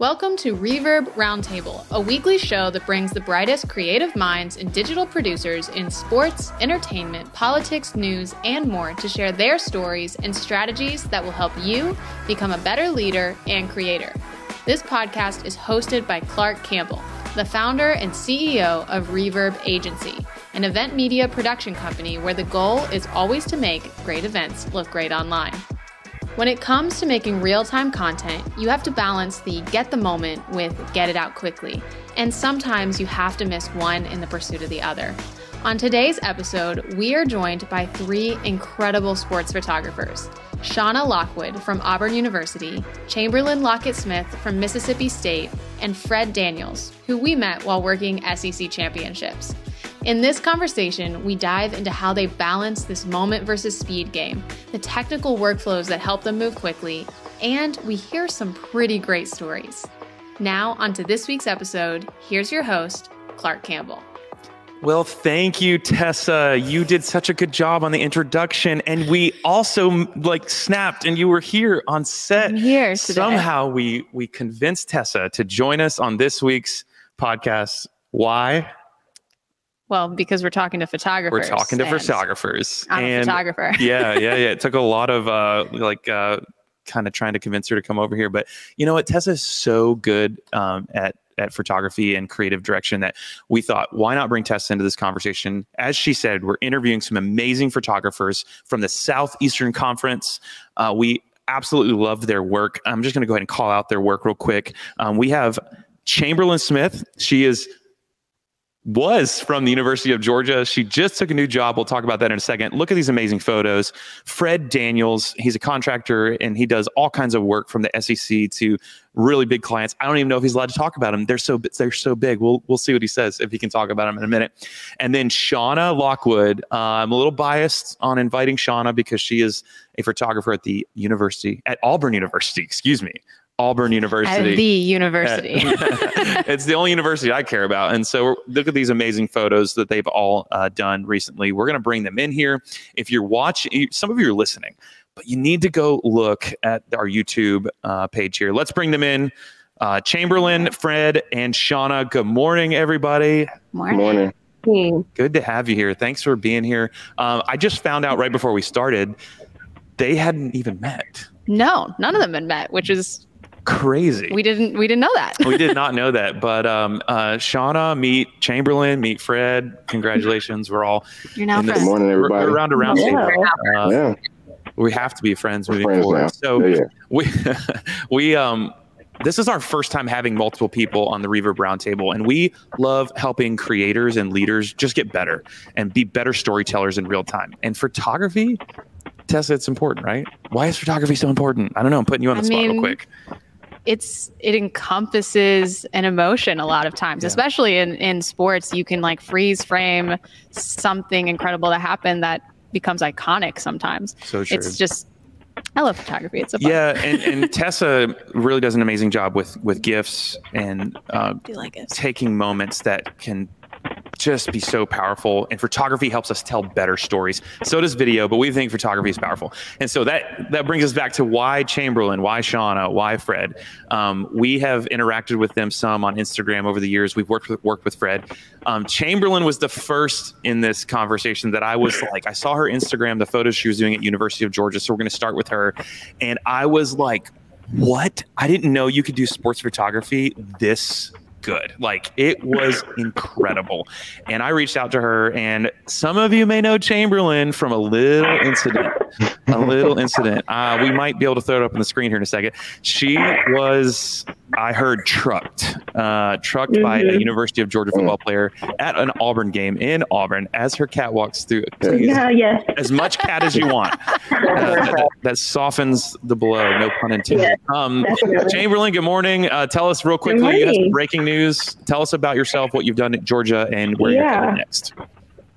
Welcome to Reverb Roundtable, a weekly show that brings the brightest creative minds and digital producers in sports, entertainment, politics, news, and more to share their stories and strategies that will help you become a better leader and creator. This podcast is hosted by Clark Campbell, the founder and CEO of Reverb Agency, an event media production company where the goal is always to make great events look great online. When it comes to making real time content, you have to balance the get the moment with get it out quickly. And sometimes you have to miss one in the pursuit of the other. On today's episode, we are joined by three incredible sports photographers Shauna Lockwood from Auburn University, Chamberlain Lockett Smith from Mississippi State, and Fred Daniels, who we met while working SEC championships. In this conversation, we dive into how they balance this moment versus speed game, the technical workflows that help them move quickly, and we hear some pretty great stories. Now, on to this week's episode. Here's your host, Clark Campbell. Well, thank you, Tessa. You did such a good job on the introduction, and we also like snapped, and you were here on set. I'm here today. Somehow, we we convinced Tessa to join us on this week's podcast. Why? Well, because we're talking to photographers. We're talking to photographers. I'm and a photographer. yeah, yeah, yeah. It took a lot of uh, like uh, kind of trying to convince her to come over here, but you know what? Tessa's so good um, at at photography and creative direction that we thought, why not bring Tessa into this conversation? As she said, we're interviewing some amazing photographers from the Southeastern Conference. Uh, we absolutely love their work. I'm just going to go ahead and call out their work real quick. Um, we have Chamberlain Smith. She is was from the University of Georgia. She just took a new job. We'll talk about that in a second. Look at these amazing photos. Fred Daniels, he's a contractor and he does all kinds of work from the SEC to really big clients. I don't even know if he's allowed to talk about them. They're so they're so big. We'll we'll see what he says if he can talk about them in a minute. And then Shauna Lockwood. Uh, I'm a little biased on inviting Shauna because she is a photographer at the university at Auburn University. Excuse me. Auburn University. At the university. it's the only university I care about. And so look at these amazing photos that they've all uh, done recently. We're going to bring them in here. If you're watching, some of you are listening, but you need to go look at our YouTube uh, page here. Let's bring them in. Uh, Chamberlain, Fred, and Shauna. Good morning, everybody. Morning. morning. Good to have you here. Thanks for being here. Um, I just found out right before we started they hadn't even met. No, none of them had met, which is crazy. We didn't we didn't know that. we did not know that. But um, uh, Shauna, meet Chamberlain, meet Fred. Congratulations. We're all You're now in this- friends. Good morning, everybody. we're around a Yeah. table. Uh, yeah, We have to be friends we're moving friends forward. now. So yeah, yeah. we we um this is our first time having multiple people on the Reverb Roundtable, and we love helping creators and leaders just get better and be better storytellers in real time. And photography, Tessa, it's important, right? Why is photography so important? I don't know. I'm putting you on the I spot real quick. It's it encompasses an emotion a lot of times, Yeah. especially in in sports. You can like freeze frame something incredible that happened that becomes iconic sometimes. So true. It's just I love photography. It's a fun. yeah, and, and Tessa really does an amazing job with with GIFs and uh, like taking moments that can just be so powerful and photography helps us tell better stories. So does video but we think photography is powerful. And so that that brings us back to why chamberlain why shauna why fred. Um, we have interacted with them some on instagram over the years. We've worked with worked with fred. Um, chamberlain was the first in this conversation that i was like i saw her instagram the photos she was doing at university of georgia so we're going to start with her. And i was like what? I didn't know you could do sports photography this good. Like it was incredible. And I reached out to her, and some of you may know Chamberlain from a little incident. A little incident. Uh, we might be able to throw it up on the screen here in a second. She was, I heard, trucked, uh, trucked by a Mhm. University of Georgia football player at an Auburn game in Auburn as her cat walks through. Please, Yeah, yes. as much cat as you want. Uh, that, that softens the blow. No pun intended. Um. Chamberlain, good morning. Uh, tell us real quickly. You have some breaking news. Tell us about yourself, what you've done at Georgia, and where you're Yeah. headed next.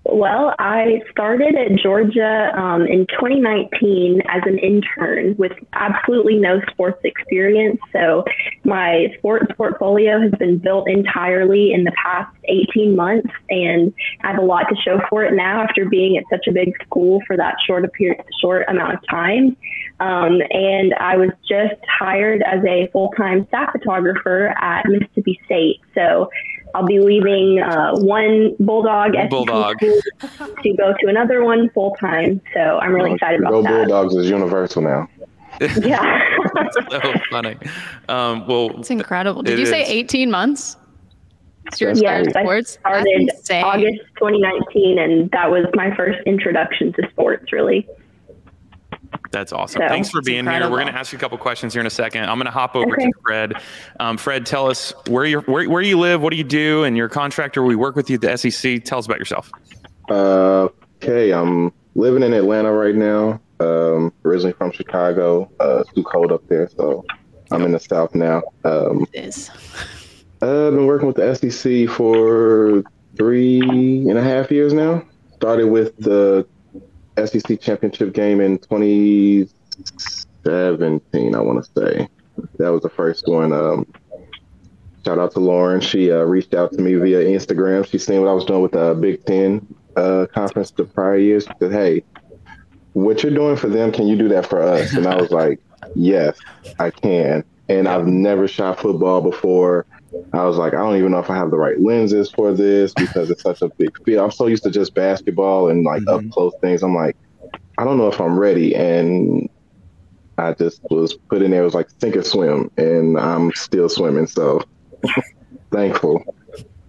Well, I started at Georgia um, in 2019 as an intern with absolutely no sports experience. So my sports portfolio has been built entirely in the past 18 months, and I have a lot to show for it now after being at such a big school for that short, period, short amount of time. Um, and I was just hired as a full time staff photographer at Mississippi State. So I'll be leaving uh, one Bulldog, Bulldog. to go to another one full time. So I'm really excited about Go that. Bulldogs is universal now. Yeah. That's so funny. Um, well, It's incredible. Did It you say is. 18 months? Yes, inspired I sports? started August 2019, and that was my first introduction to sports, really. That's awesome. So- Thanks for It's being here. We're going to ask you a couple questions here in a second. I'm going to hop over Okay. to Fred. Um, Fred, tell us where you where, where you live, what do you do, and your contractor. We work with you at the SEC. Tell us about yourself. Uh, okay, I'm living in Atlanta right now. Um, originally from Chicago. Uh, it's too cold up there, so I'm in the South now. Um, It is. I've been working with the SEC for three and a half years now. Started with the SEC championship game in 2017, I want to say. That was the first one. Um, shout out to Lauren. She uh, reached out to me via Instagram. She seen what I was doing with the Big Ten uh, conference the prior years. She said, "Hey, what you're doing for them, can you do that for us?" And I was like, "Yes, I can." And I've never shot football before. I was like, I don't even know if I have the right lenses for this because it's such a big field. I'm so used to just basketball and like Mhm. up close things. I'm like, I don't know if I'm ready. And I just was put in there. It was like sink or swim, and I'm still swimming. So thankful.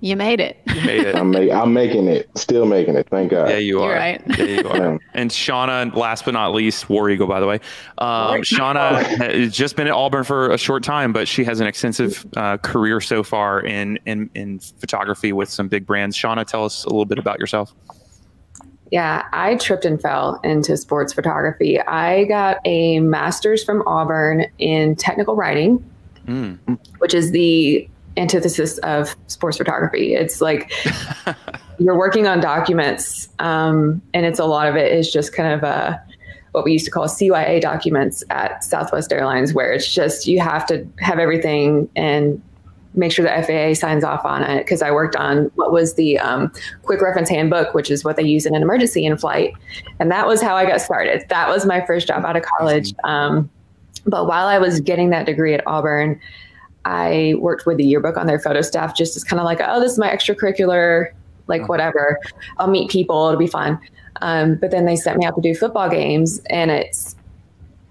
You made it. You made it. I'm, ma- I'm making it. Still making it. Thank God. Yeah, you are. You're right. Yeah, you are. And Shauna, last but not least, War Eagle, by the way. Um, Shauna has just been at Auburn for a short time, but she has an extensive uh, career so far in, in in photography with some big brands. Shauna, tell us a little bit about yourself. Yeah, I tripped and fell into sports photography. I got a master's from Auburn in technical writing, Mm. which is the antithesis of sports photography. It's like you're working on documents, um, and it's a lot of it is just kind of a what we used to call CYA documents at Southwest Airlines, where it's just you have to have everything and make sure the FAA signs off on it. Because I worked on what was the um, quick reference handbook, which is what they use in an emergency in flight, and that was how I got started. That was my first job out of college. Um, but while I was getting that degree at Auburn, I worked with the yearbook on their photo staff just as kind of like, oh, this is my extracurricular, like whatever. I'll meet people, it'll be fun. Um, but then they sent me out to do football games, and it's,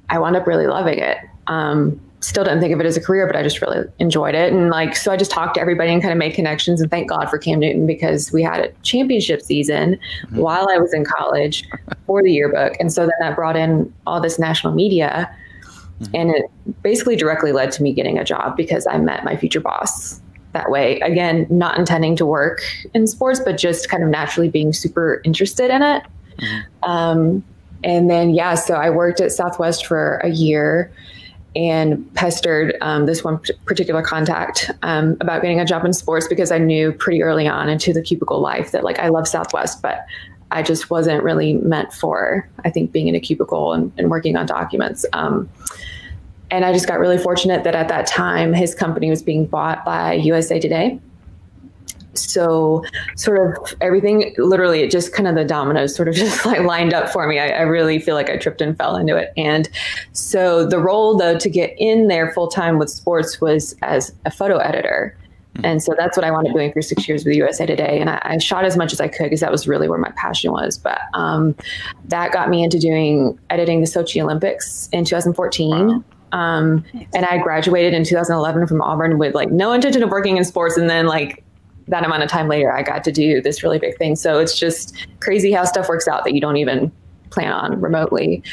I wound up really loving it. Um, still didn't think of it as a career, but I just really enjoyed it. And like, so I just talked to everybody and kind of made connections. And thank God for Cam Newton because we had a championship season while I was in college for the yearbook. And so then that brought in all this national media. And it basically directly led to me getting a job because I met my future boss that way. Again, not intending to work in sports, but just kind of naturally being super interested in it. Um, and then, yeah, so I worked at Southwest for a year and pestered um, this one particular contact um, about getting a job in sports because I knew pretty early on into the cubicle life that like I love Southwest, but I just wasn't really meant for, I think, being in a cubicle and, and working on documents. Um, and I just got really fortunate that at that time his company was being bought by USA Today. So, sort of everything, literally, it just kind of the dominoes sort of just like lined up for me. I, I really feel like I tripped and fell into it. And so, the role though to get in there full time with sports was as a photo editor. And so that's what I wound up doing for six years with USA Today. And I, I shot as much as I could because that was really where my passion was. But um, that got me into doing editing the Sochi Olympics in 2014. Wow. Um, and I graduated in 2011 from Auburn with like no intention of working in sports. And then like that amount of time later, I got to do this really big thing. So it's just crazy how stuff works out that you don't even plan on remotely.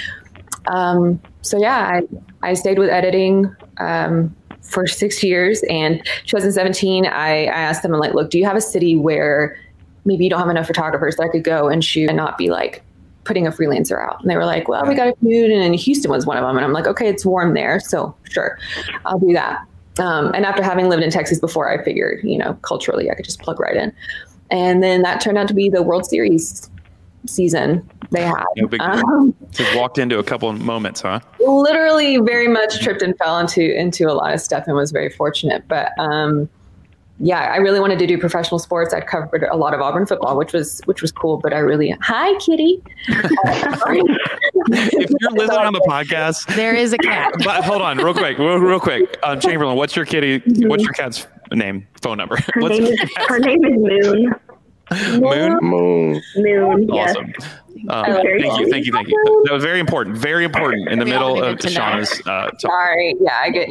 Um, so yeah, I, I stayed with editing um, for six years. And 2017, I, I asked them, I'm like, look, do you have a city where maybe you don't have enough photographers that I could go and shoot and not be like putting a freelancer out? And they were like, well, we got a commute, and Houston was one of them. And I'm like, okay, it's warm there, so sure, I'll do that. Um, and after having lived in Texas before, I figured, you know, culturally, I could just plug right in. and then that turned out to be the World Series season they had. No big deal. Um, Just walked into a couple of moments, huh? literally very much tripped and fell into into a lot of stuff and was very fortunate but um yeah i really wanted to do professional sports i'd covered a lot of auburn football which was which was cool but i really hi kitty If you're listening on the podcast, There is a cat. but hold on, real quick, real, real quick. Um, Chamberlain, what's your kitty? What's your cat's name? Phone number? Her name is her name is Moon. Moon? Moon. Moon. Yes. Awesome. Um, Very thank you, thank you, thank you. That was very important. Very important in the We middle of needed to. Shauna's uh, talk. sorry yeah i get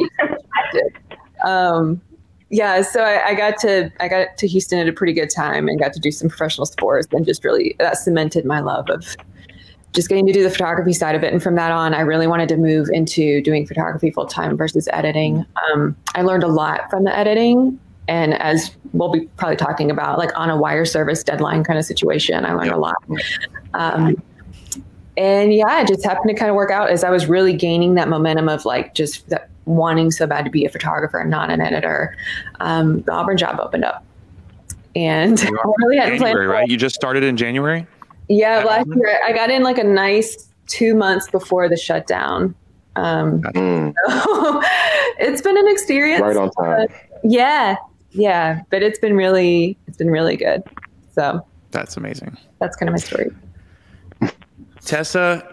um yeah so I, I got to i got to houston at a pretty good time and got to do some professional sports and just really that cemented my love of just getting to do the photography side of it and from that on i really wanted to move into doing photography full time versus editing um, i learned a lot from the editing and as we'll be probably talking about like on a wire service deadline kind of situation i learned Yep. a lot um, and yeah, it just happened to kind of work out as I was really gaining that momentum of like just that wanting so bad to be a photographer and not an editor. Um, the Auburn job opened up, and I really hadn't. January, it. right? You just started in January. Yeah, last year I got in like a nice two months before the shutdown. Um, Mm, it's been an experience. right on time. Yeah, yeah, but it's been really, it's been really good. So That's amazing. that's kind of my story. Tessa,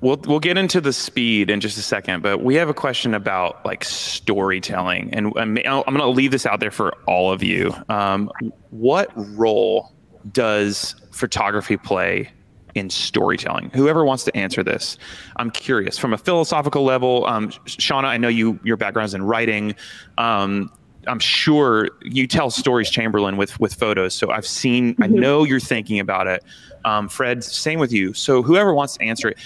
we'll we'll get into the speed in just a second, but we have a question about like storytelling, and I'm, I'm going to leave this out there for all of you. Um, what role does photography play in storytelling? Whoever wants to answer this, I'm curious. From a philosophical level, um, Shauna, I know you your background is in writing. Um, I'm sure you tell stories, Chamberlain, with with photos. So I've seen, I know you're thinking about it. Um, Fred, same with you. So whoever wants to answer it,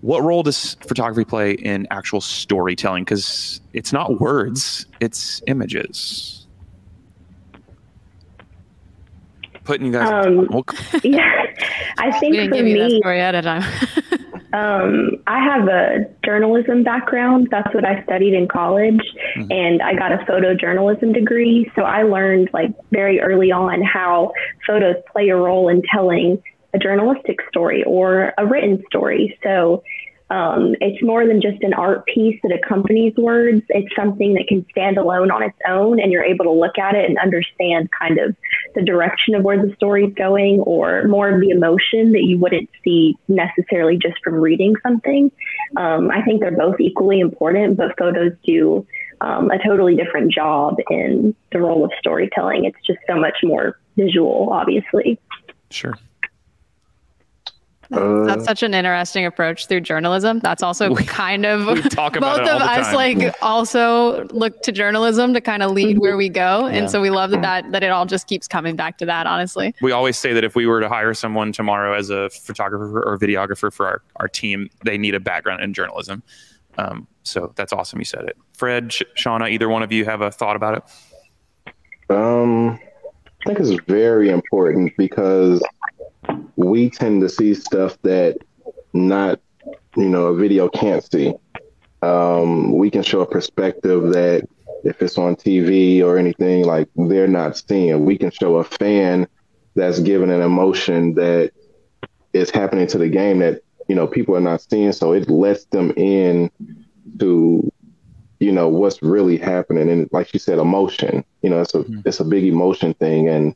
what role does photography play in actual storytelling? Because it's not words, it's images. Putting you guys. Um, well, Yeah. I We think didn't for give you that me, story ahead of time. Um, I have a journalism background. That's what I studied in college, Mhm. and I got a photojournalism degree. So I learned like very early on how photos play a role in telling a journalistic story or a written story. So um, it's more than just an art piece that accompanies words. It's something that can stand alone on its own, and you're able to look at it and understand kind of the direction of where the story's going, or more of the emotion that you wouldn't see necessarily just from reading something. Um, I think they're both equally important, but photos do um, a totally different job in the role of storytelling. It's just so much more visual, obviously. sure. Uh, That's such an interesting approach through journalism. That's also We- kind of we talk about both it all of us like also look to journalism to kind of lead where we go. Yeah. And so we love that, that that it all just keeps coming back to that, honestly. We always say that if we were to hire someone tomorrow as a photographer or videographer for our, our team, they need a background in journalism. Um, so that's awesome you said it. Fred, Sh- Shauna, either one of you have a thought about it? Um, I think it's very important because we tend to see stuff that not, you know, a video can't see. Um, we can show a perspective that if it's on TV or anything like they're not seeing. We can show a fan that's given an emotion that is happening to the game that you know people are not seeing. So it lets them in to you know what's really happening and like you said emotion you know it's a Mhm. it's a big emotion thing and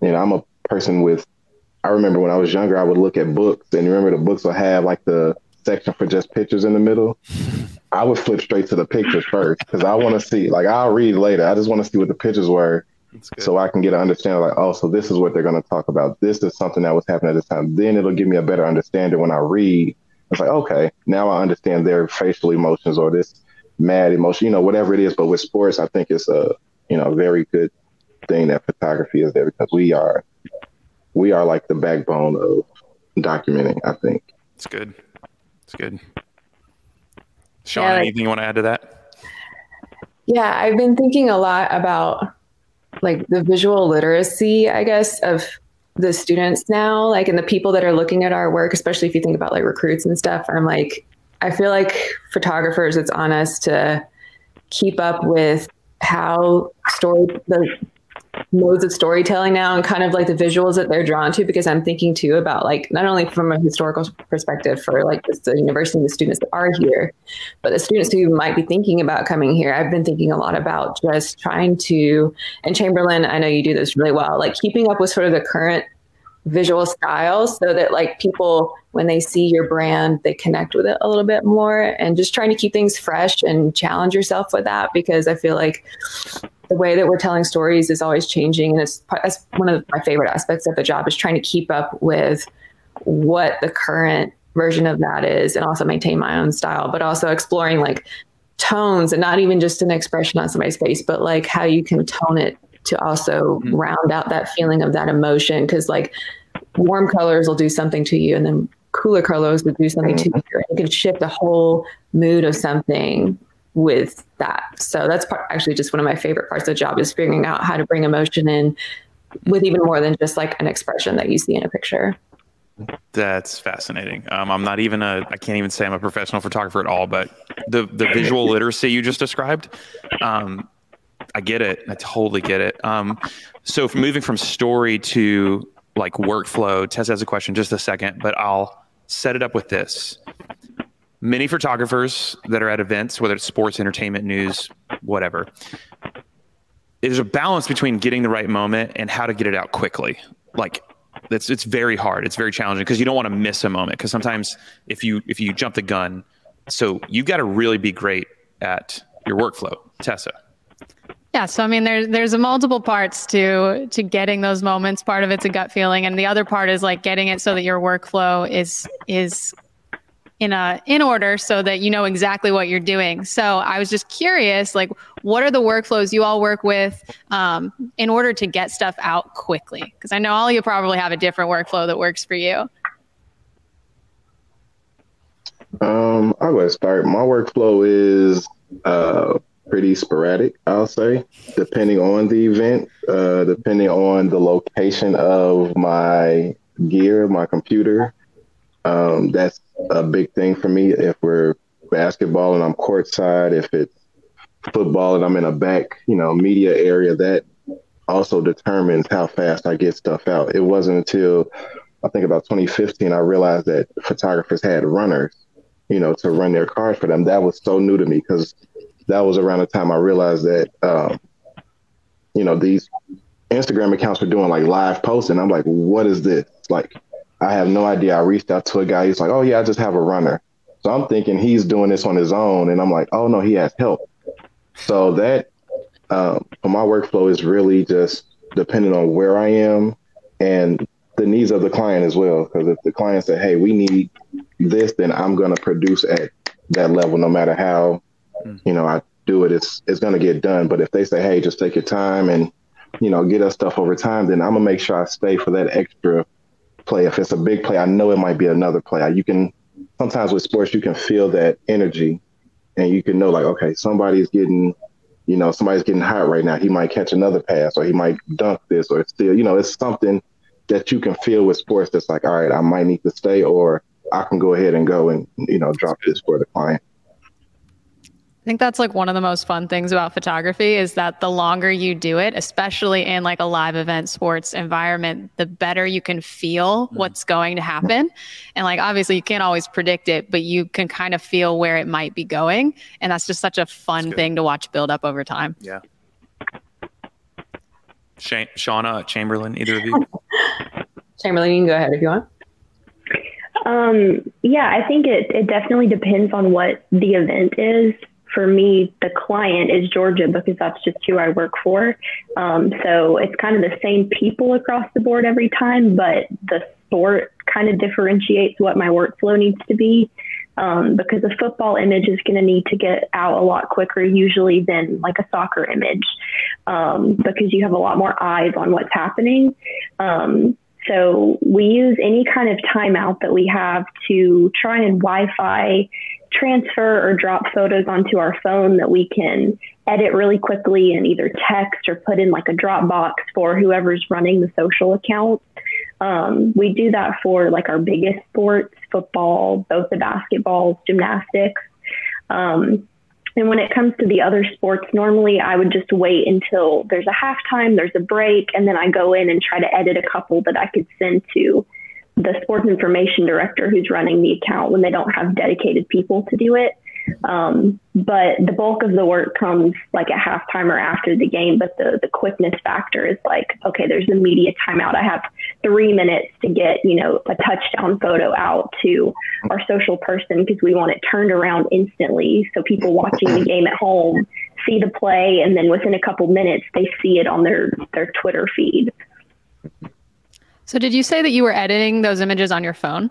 you know i'm a person with i remember when i was younger i would look at books and remember the books would have like the section for just pictures in the middle? I would flip straight to the pictures first because i want to see like i'll read later. I just want to see what the pictures were so i can get an understanding like oh so this is what they're going to talk about. This is something that was happening at this time. Then it'll give me a better understanding when i read. It's like okay now i understand their facial emotions or this mad emotion you know whatever it is. But with sports i think it's a you know very good thing that photography is there because we are we are like the backbone of documenting i think It's good. It's good. Sean, Yeah, like- anything you want to add to that? Yeah, I've been thinking a lot about like the visual literacy, I guess, of the students now, like, and the people that are looking at our work, especially if you think about like recruits and stuff. I'm like, I feel like photographers, it's on us to keep up with how story the modes of storytelling now and kind of like the visuals that they're drawn to because I'm thinking too about like not only from a historical perspective for like the university and the students that are here, but the students who might be thinking about coming here. I've been thinking a lot about just trying to, and Chamberlain, I know you do this really well, like keeping up with sort of the current visual styles so that like people when they see your brand they connect with it a little bit more and just trying to keep things fresh and challenge yourself with that because i feel like the way that we're telling stories is always changing and it's that's one of my favorite aspects of the job is trying to keep up with what the current version of that is and also maintain my own style but also exploring like tones and not even just an expression on somebody's face but like how you can tone it to also mm-hmm. round out that feeling of that emotion because like warm colors will do something to you and then cooler colors will do something to mm-hmm. you you can shift a whole mood of something with that so that's part, actually just one of my favorite parts of the job is figuring out how to bring emotion in with even more than just like an expression that you see in a picture that's fascinating. Um, I'm not even a, I can't even say I'm a professional photographer at all, but the, the visual literacy you just described, um, I get it. I totally get it. Um, so moving from story to like workflow, Tessa has a question just a second, but I'll set it up with this. Many photographers that are at events, whether it's sports, entertainment, news, whatever, there's a balance between getting the right moment and how to get it out quickly. Like it's it's very hard. It's very challenging because you don't want to miss a moment. Because sometimes if you if you jump the gun, so you've got to really be great at your workflow. Tessa. Yeah, so I mean, there's there's a multiple parts to to getting those moments. Part of it's a gut feeling, and the other part is like getting it so that your workflow is is in a in order so that you know exactly what you're doing. So I was just curious, like, what are the workflows you all work with um, in order to get stuff out quickly? Because I know all you probably have a different workflow that works for you. Um, I would start. My workflow is uh, pretty sporadic, I'll say, depending on the event, uh, depending on the location of my gear, my computer. Um, that's a big thing for me. If we're basketball and I'm courtside, if it's football and I'm in a back, you know, media area, that also determines how fast I get stuff out. It wasn't until I think about 2015 I realized that photographers had runners, you know, to run their cars for them. That was so new to me because that was around the time I realized that, um, you know, these Instagram accounts were doing like live posting. I'm like, what is this? Like, I have no idea. I reached out to a guy. He's like, oh yeah, I just have a runner. So I'm thinking he's doing this on his own, and I'm like, oh no, he has help. So that um, my workflow is really just depending on where I am and the needs of the client as well. Because if the client said, hey, we need this, then I'm going to produce at that level, no matter how mm. you know, I do it, it's it's gonna get done. But if they say, hey, just take your time and you know, get us stuff over time, then I'm gonna make sure I stay for that extra play. If it's a big play, I know it might be another play. You can sometimes with sports you can feel that energy and you can know like, okay, somebody's getting you know, somebody's getting hot right now. He might catch another pass or he might dunk this or still, you know, it's something that you can feel with sports that's like, all right, I might need to stay or I can go ahead and go and, you know, drop this for the client think that's like one of the most fun things about photography is that the longer you do it, especially in like a live event sports environment, the better you can feel mm-hmm. what's going to happen. And like obviously you can't always predict it, but you can kind of feel where it might be going. And that's just such a fun thing to watch build up over time. Yeah. Sh- Shauna Chamberlain, either of you? Chamberlain, you can go ahead if you want. Um, yeah, I think it, it definitely depends on what the event is for me, the client is Georgia because that's just who I work for. Um, so it's kind of the same people across the board every time, but the sport kind of differentiates what my workflow needs to be. Um, because a football image is going to need to get out a lot quicker usually than like a soccer image um, because you have a lot more eyes on what's happening. Um, so we use any kind of timeout that we have to try and Wi-Fi transfer or drop photos onto our phone that we can edit really quickly and either text or put in like a Dropbox for whoever's running the social account. Um, we do that for like our biggest sports, football, both the basketballs, gymnastics. Um, And when it comes to the other sports, normally I would just wait until there's a halftime, there's a break, and then I go in and try to edit a couple that I could send to the sports information director who's running the account when they don't have dedicated people to do it. Um, but the bulk of the work comes like at halftime or after the game. But the, the quickness factor is like, okay, there's a media timeout. I have three minutes to get, you know, a touchdown photo out to our social person because we want it turned around instantly. So people watching the game at home see the play and then within a couple minutes they see it on their, their Twitter feed. So did you say that you were editing those images on your phone?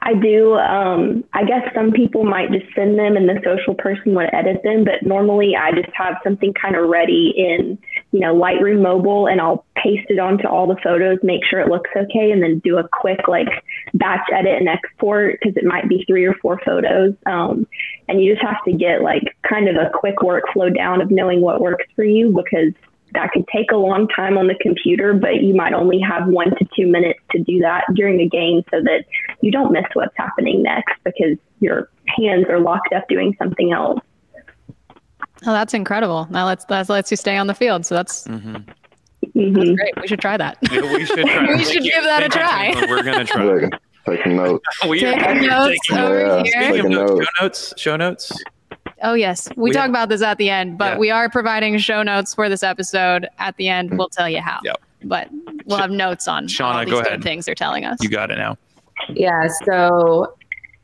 I do. Um, I guess some people might just send them and the social person would edit them, but normally I just have something kind of ready in, you know, Lightroom mobile and I'll paste it onto all the photos, make sure it looks okay, and then do a quick like batch edit and export because it might be three or four photos. Um, and you just have to get like kind of a quick workflow down of knowing what works for you because that could take a long time on the computer, but you might only have one to two minutes to do that during a game so that you don't miss what's happening next because your hands are locked up doing something else. Oh, that's incredible. Now let's that lets you stay on the field. So that's Mm-hmm. Mhm. that's great. We should try that. Yeah, we should try. We should give that a try. We're gonna try. Look, taking notes. we are Taking notes taking over Yeah, here. Taking notes, notes. show notes. Show notes. Oh yes, we, We talk have- about this at the end, but Yeah. we are providing show notes for this episode. At the end, mm-hmm. we'll tell you how. Yep. But we'll have notes on Shauna, all these go good ahead. things they're telling us. You got it now. Yeah, so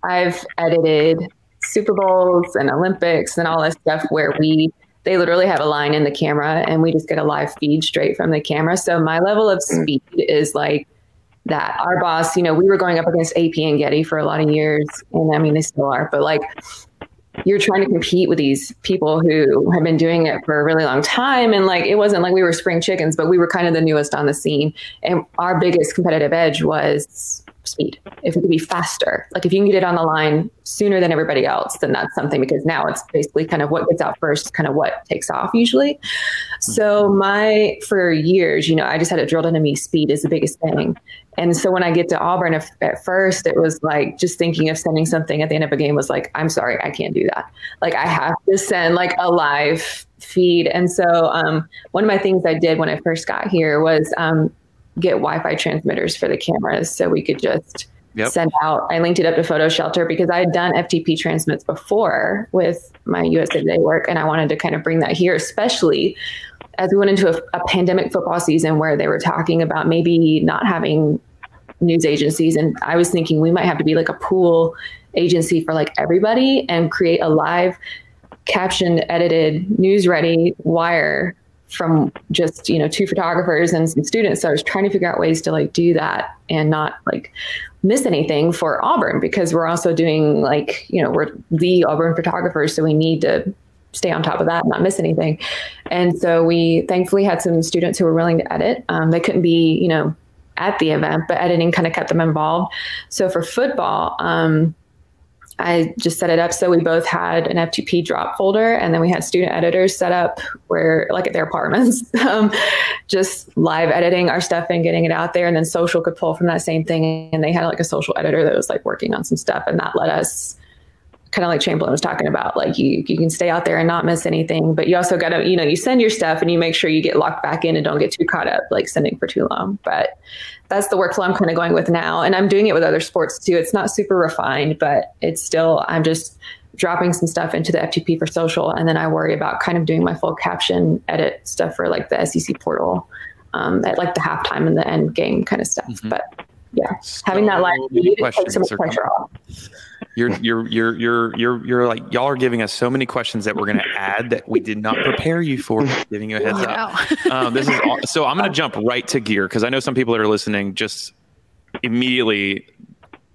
I've edited Super Bowls and Olympics and all that stuff where we they literally have a line in the camera and we just get a live feed straight from the camera. So my level of mm. speed is like that. Our boss, you know, we were going up against AP and Getty for a lot of years, and I mean they still are, but like you're trying to compete with these people who have been doing it for a really long time. And like it wasn't like we were spring chickens but we were kind of the newest on the scene. And our biggest competitive edge was speed if it could be faster like if you can get it on the line sooner than everybody else then that's something because now it's basically kind of what gets out first kind of what takes off usually so my for years you know i just had it drilled into me speed is the biggest thing and so when I get to Auburn, if, at first it was like just thinking of sending something at the end of a game was like, I'm sorry, I can't do that. Like I have to send like a live feed. And so um, one of my things I did when I first got here was um, get Wi-Fi transmitters for the cameras so we could just Yep. send out. I linked it up to PhotoShelter because I had done FTP transmits before with my USA Today work, and I wanted to kind of bring that here, especially as we went into a, a pandemic football season where they were talking about maybe not having news agencies and i was thinking we might have to be like a pool agency for like everybody and create a live captioned edited news ready wire from just you know two photographers and some students. So i was trying to figure out ways to like do that and not like miss anything for auburn because we're also doing like you know we're the auburn photographers so we need to stay on top of that and not miss anything. And so we thankfully had some students who were willing to edit. Um, they couldn't be you know at the event but editing kind of kept them involved. So for football um, I just set it up so we both had an FTP drop folder, and then we had student editors set up where, like at their apartments, um, just live editing our stuff and getting it out there. And then social could pull from that same thing, and they had like a social editor that was like working on some stuff, and that let us kind of like Chamberlain was talking about, like you you can stay out there and not miss anything, but you also got to you know you send your stuff and you make sure you get locked back in and don't get too caught up like sending for too long, but that's the workflow I'm kind of going with now. And I'm doing it with other sports too. It's not super refined, but it's still, I'm just dropping some stuff into the FTP for social. And then I worry about kind of doing my full caption edit stuff for like the SEC portal um, at like the halftime and the end game kind of stuff. Mhm. But yeah, having that live So feed takes some questions are pressure coming. off. You're you're you're you're you're you're like y'all are giving us so many questions that we're gonna add that we did not prepare you for. Giving you a heads up. Um, this is all, so. I'm gonna jump right to gear because I know some people that are listening just immediately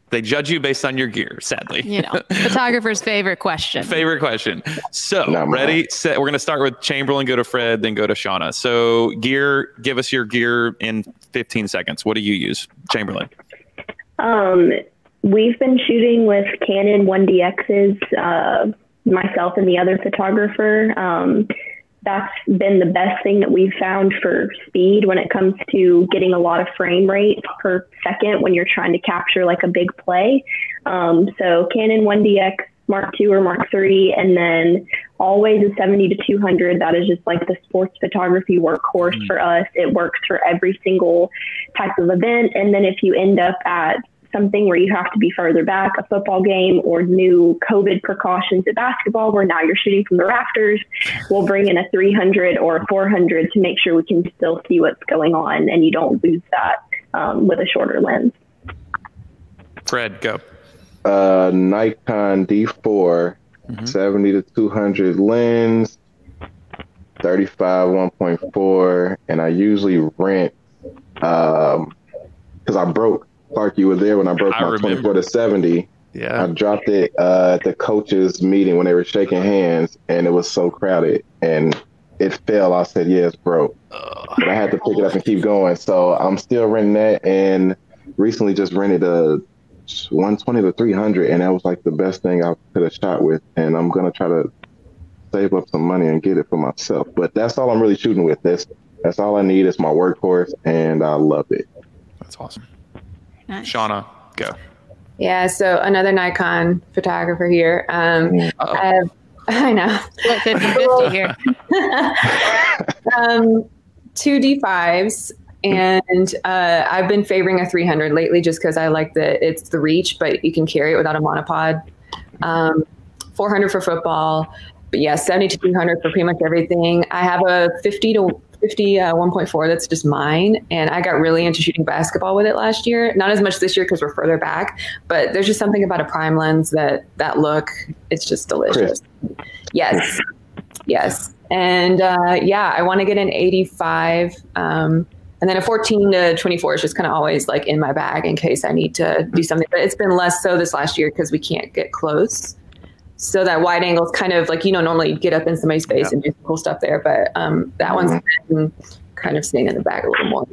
they judge you based on your gear. Sadly, you know, photographer's favorite question. favorite question. So Not mine. ready, set. We're gonna start with Chamberlain, go to Fred, then go to Shauna. So gear, give us your gear in 15 seconds. What do you use, Chamberlain? Um, we've been shooting with Canon 1DXs, uh, myself and the other photographer. Um, that's been the best thing that we've found for speed when it comes to getting a lot of frame rate per second when you're trying to capture like a big play. Um, so Canon 1DX Mark II or Mark III, and then always a 70 to 200. That is just like the sports photography workhorse mm-hmm. for us. It works for every single type of event. And then if you end up at something where you have to be further back, a football game or new COVID precautions at basketball where now you're shooting from the rafters, we'll bring in a 300 or a 400 to make sure we can still see what's going on and you don't lose that um, with a shorter lens. Fred, go. Uh, Nikon D4, mm-hmm. 70 to 200 lens, 35 1.4, and I usually rent um because I broke Clark, you were there when I broke I my remember. 24 to 70. Yeah. I dropped it uh, at the coaches' meeting when they were shaking hands, and it was so crowded, and it fell. I said, "Yes, yeah, broke," but I had to pick it up and keep going. So I'm still renting that, and recently just rented a 120 to 300, and that was like the best thing I could have shot with. And I'm gonna try to save up some money and get it for myself. But that's all I'm really shooting with. That's that's all I need. It's my workhorse, and I love it. That's awesome. Nice. Shauna, go. Yeah, so another Nikon photographer here. Um, I, have, I know. 50 50 here. um, two D5s, and uh, I've been favoring a 300 lately just because I like the it's the reach, but you can carry it without a monopod. Um, 400 for football, but yeah, 70 to 200 for pretty much everything. I have a 50 to 50 uh, 1.4 that's just mine. And i got really into shooting basketball with it last year. Not as much this year because we're further back but there's just something about a prime lens that that look it's just delicious. Chris. yes. Yes. And uh, yeah i want to get an 85 um, and then a 14 to 24 is just kind of always like in my bag in case I need to do something. But it's been less so this last year because we can't get close so that wide angle is kind of like you know normally get up in somebody's face yeah. and do cool stuff there but um, that one's mm-hmm. kind of staying in the back a little more.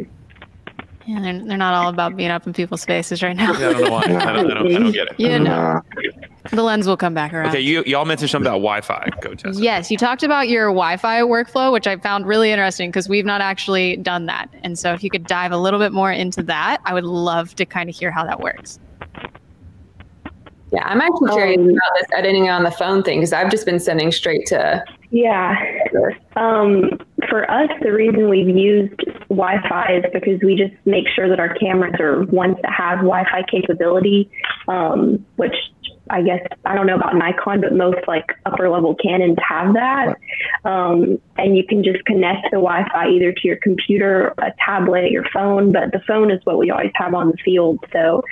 Yeah they're, they're not all about being up in people's faces right now. Yeah, I don't know why. I don't, I don't, I don't get it. Yeah no the lens will come back around. Okay you y'all mentioned something about Wi-Fi go Tessa. yes you talked about your Wi-Fi workflow which I found really interesting because we've not actually done that. And so if you could dive a little bit more into that I would love to kind of hear how that works yeah, I'm actually curious um, about this editing on the phone thing because I've just been sending straight to. Yeah. Um, for us, the reason we've used Wi Fi is because we just make sure that our cameras are ones that have Wi Fi capability, um, which I guess I don't know about Nikon, but most like upper level Canons have that. Um, and you can just connect the Wi-Fi either to your computer, a tablet, your phone. But the phone is what we always have on the field. So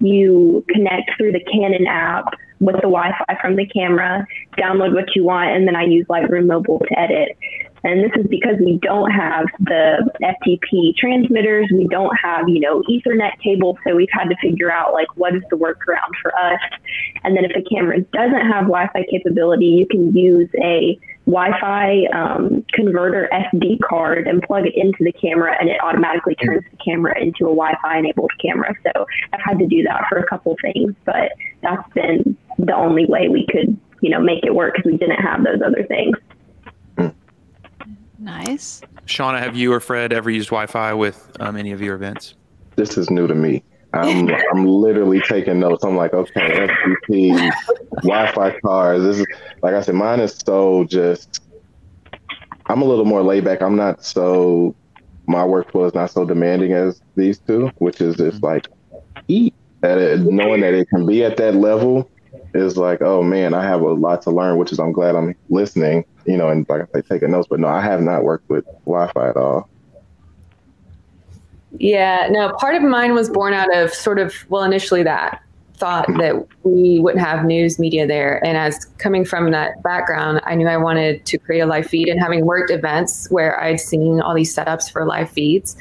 you connect through the Canon app with the Wi-Fi from the camera, download what you want, and then I use Lightroom Mobile to edit. And this is because we don't have the FTP transmitters. We don't have, you know, Ethernet cable. So we've had to figure out like what is the workaround for us. And then if the camera doesn't have Wi-Fi capability, you can use a Wi-Fi um, converter SD card and plug it into the camera, and it automatically turns the camera into a Wi-Fi enabled camera. So I've had to do that for a couple things, but that's been the only way we could, you know, make it work because we didn't have those other things. Nice. Shauna, have you or Fred ever used Wi-Fi with um, any of your events? This is new to me. I'm I'm literally taking notes. I'm like, okay, FTP, Wi-Fi cards. This is like I said, mine is so just. I'm a little more laid back. I'm not so. My workflow is not so demanding as these two, which is just like eat. At it, knowing that it can be at that level is like, oh man, I have a lot to learn, which is I'm glad I'm listening, you know, and like I say, taking notes. But no, I have not worked with Wi-Fi at all. Yeah, no, part of mine was born out of sort of, well, initially that thought that we wouldn't have news media there. And as coming from that background, I knew I wanted to create a live feed. And having worked events where I'd seen all these setups for live feeds,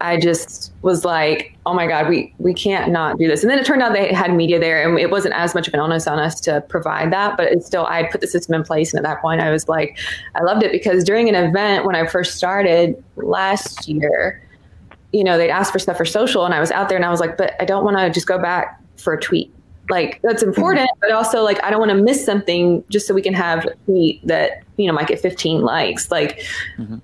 I just was like, oh my God, we, we can't not do this. And then it turned out they had media there and it wasn't as much of an onus on us to provide that, but it's still, I put the system in place. And at that point, I was like, I loved it because during an event when I first started last year, you know, they'd ask for stuff for social and I was out there and I was like, but I don't want to just go back for a tweet. Like that's important, mm-hmm. but also like I don't want to miss something just so we can have a tweet that, you know, might get 15 likes. Like mm-hmm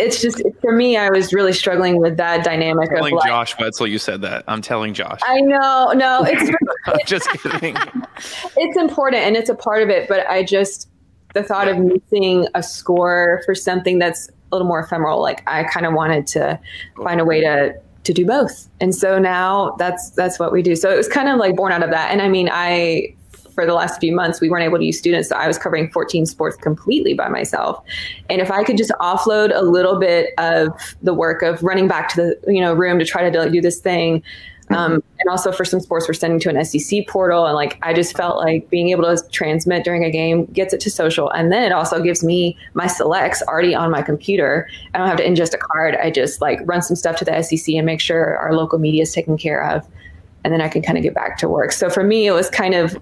it's just for me. I was really struggling with that dynamic. I'm telling of like, Josh Wetzel you said that. I'm telling Josh. I know, no, it's just kidding. it's important and it's a part of it. But I just the thought of missing a score for something that's a little more ephemeral. Like I kind of wanted to find a way to to do both, and so now that's that's what we do. So it was kind of like born out of that. And I mean, I for the last few months we weren't able to use students, so I was covering 14 sports completely by myself. And if I could just offload a little bit of the work of running back to the you know room to try to do this thing. Um, and also for some sports, we're sending to an SEC portal. And like, I just felt like being able to transmit during a game gets it to social. And then it also gives me my selects already on my computer. I don't have to ingest a card. I just like run some stuff to the SEC and make sure our local media is taken care of. And then I can kind of get back to work. So for me, it was kind of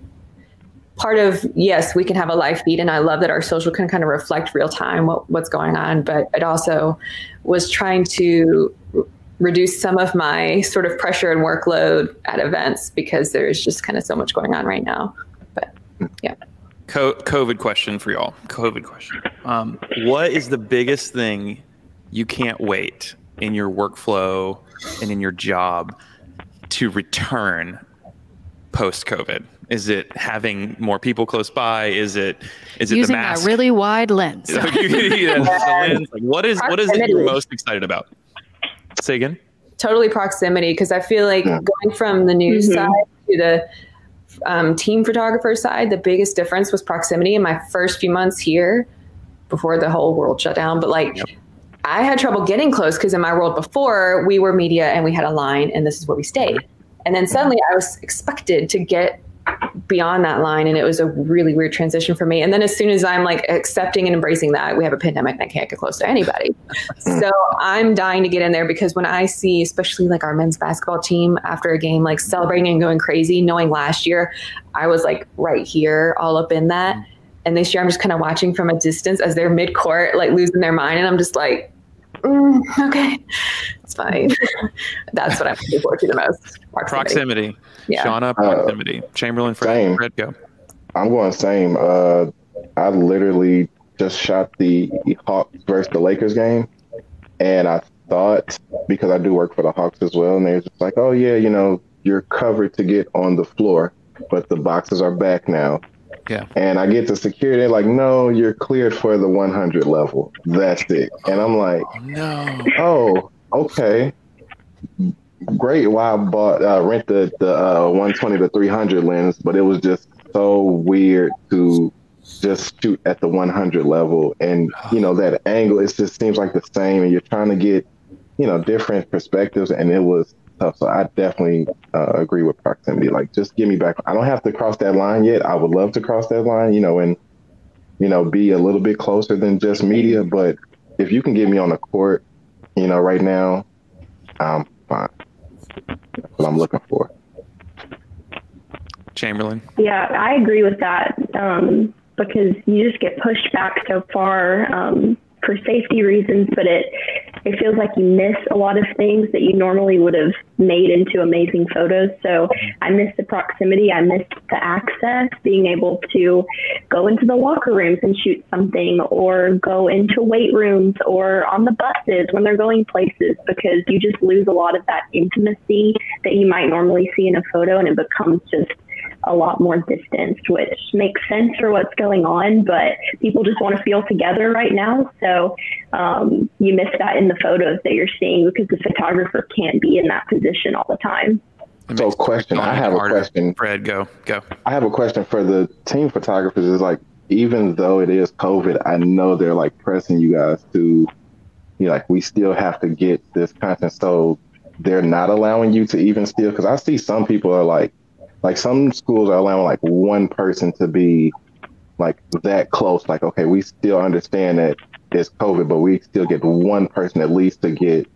part of yes we can have a live feed and i love that our social can kind of reflect real time what, what's going on but it also was trying to reduce some of my sort of pressure and workload at events because there's just kind of so much going on right now. But yeah. COVID question for y'all. COVID question. Um, what is the biggest thing you can't wait in your workflow and in your job to return post COVID? Is it having more people close by? Is it is it using the mask? a really wide lens? yeah, lens. Like, what is what is it you're most excited about? Say again. Totally proximity because I feel like Yeah. going from the news Mhm. side to the um, team photographer side, the biggest difference was proximity in my first few months here before the whole world shut down. But like, I had trouble getting close because in my world before, we were media and we had a line and this is where we stayed. And then suddenly I was expected to get beyond that line and it was a really weird transition for me. And then as soon as i'm like accepting and embracing that we have a pandemic and i can't get close to anybody. So i'm dying to get in there because when i see especially like our men's basketball team after a game like celebrating and going crazy knowing last year i was like right here all up in that. And this year i'm just kind of watching from a distance as they're mid-court like losing their mind and i'm just like mm, okay it's fine. That's what i'm looking forward to the most. Proximity. Yeah. Shauna, proximity. Chamberlain, Fred, same. Fred, go. I'm going same. Uh, I literally just shot the Hawks versus the Lakers game, and I thought because I do work for the Hawks as well, and they're just like, "Oh yeah, you know, you're covered to get on the floor, but the boxes are back now." Yeah. And I get to security, they're like, "No, you're cleared for the 100 level. That's it." And I'm like, Oh, no. "Oh, okay." Great. Why I bought uh, rented the uh, 120 to 300 lens, but it was just so weird to just shoot at the 100 level, and you know that angle. It just seems like the same, and you're trying to get you know different perspectives, and it was tough. So I definitely uh, agree with proximity. Like, just give me back. I don't have to cross that line yet. I would love to cross that line, you know, and you know be a little bit closer than just media. But if you can get me on the court, you know, right now, fine. That's what I'm looking for. Chamberlain. Yeah, I agree with that um, because you just get pushed back so far um, for safety reasons, but it it feels like you miss a lot of things that you normally would have made into amazing photos. So I miss the proximity, I miss the access, being able to go into the locker rooms and shoot something, or go into weight rooms, or on the buses when they're going places, because you just lose a lot of that intimacy that you might normally see in a photo, and it becomes just a lot more distanced, which makes sense for what's going on, but people just want to feel together right now. So um, you miss that in the photos that you're seeing because the photographer can't be in that position all the time. It So, question. I it have a question. Fred, go. Go. I have a question for the team photographers. Is like, even though it is COVID, I know they're like pressing you guys to, you know, like we still have to get this content. So they're not allowing you to even still, because I see some people are like, like some schools are allowing like one person to be like that close. Like, okay, we still understand that it's COVID, but we still get one person at least to get,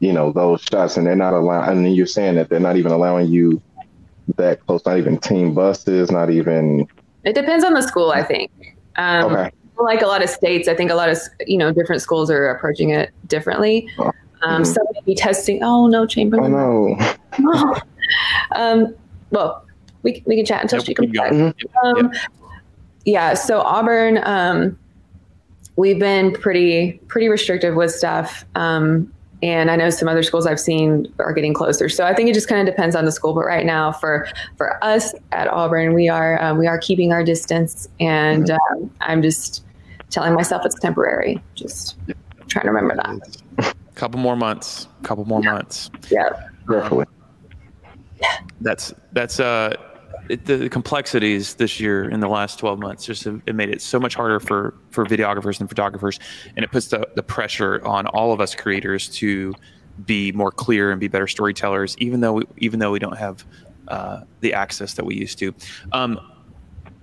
you know, those shots, and they're not allowing. And then you're saying that they're not even allowing you that close. Not even team buses. Not even. It depends on the school, I think. Um, Okay. Like a lot of states, I think a lot of you know different schools are approaching it differently. Oh, Um, mhm. Some may be testing. Oh no, Chamberlain. Oh Chamberlain. no. um, well, we we can chat until Yep, she comes keep back. going. Um, yeah. So Auburn, um, we've been pretty pretty restrictive with stuff. Um, and I know some other schools I've seen are getting closer. So I think it just kind of depends on the school. But right now, for for us at Auburn, we are um, we are keeping our distance, and um, I'm just telling myself it's temporary. Just trying to remember that. Couple more months. Couple more yeah. months. Yeah. Definitely. That's that's uh it, the complexities this year in the last 12 months just it made it so much harder for for videographers and photographers and it puts the, the pressure on all of us creators to be more clear and be better storytellers even though we, even though we don't have uh, the access that we used to. Um,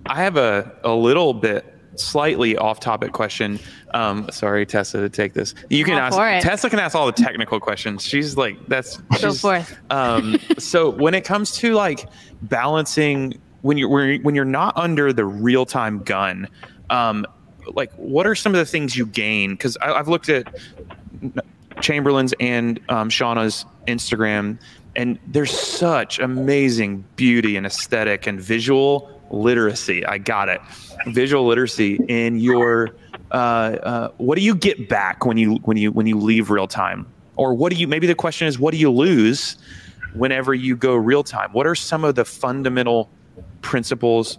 i have a, a little bit slightly off topic question. Um, sorry, Tessa, to take this. You can ask Tessa can ask all the technical questions. She's like that's go forth. Um, so when it comes to like balancing when you're when you're not under the real time gun, um, like what are some of the things you gain? Because I've looked at Chamberlain's and um, Shauna's Instagram, and there's such amazing beauty and aesthetic and visual literacy. I got it. Visual literacy in your uh, uh, what do you get back when you when you when you leave real time, or what do you? Maybe the question is, what do you lose whenever you go real time? What are some of the fundamental principles,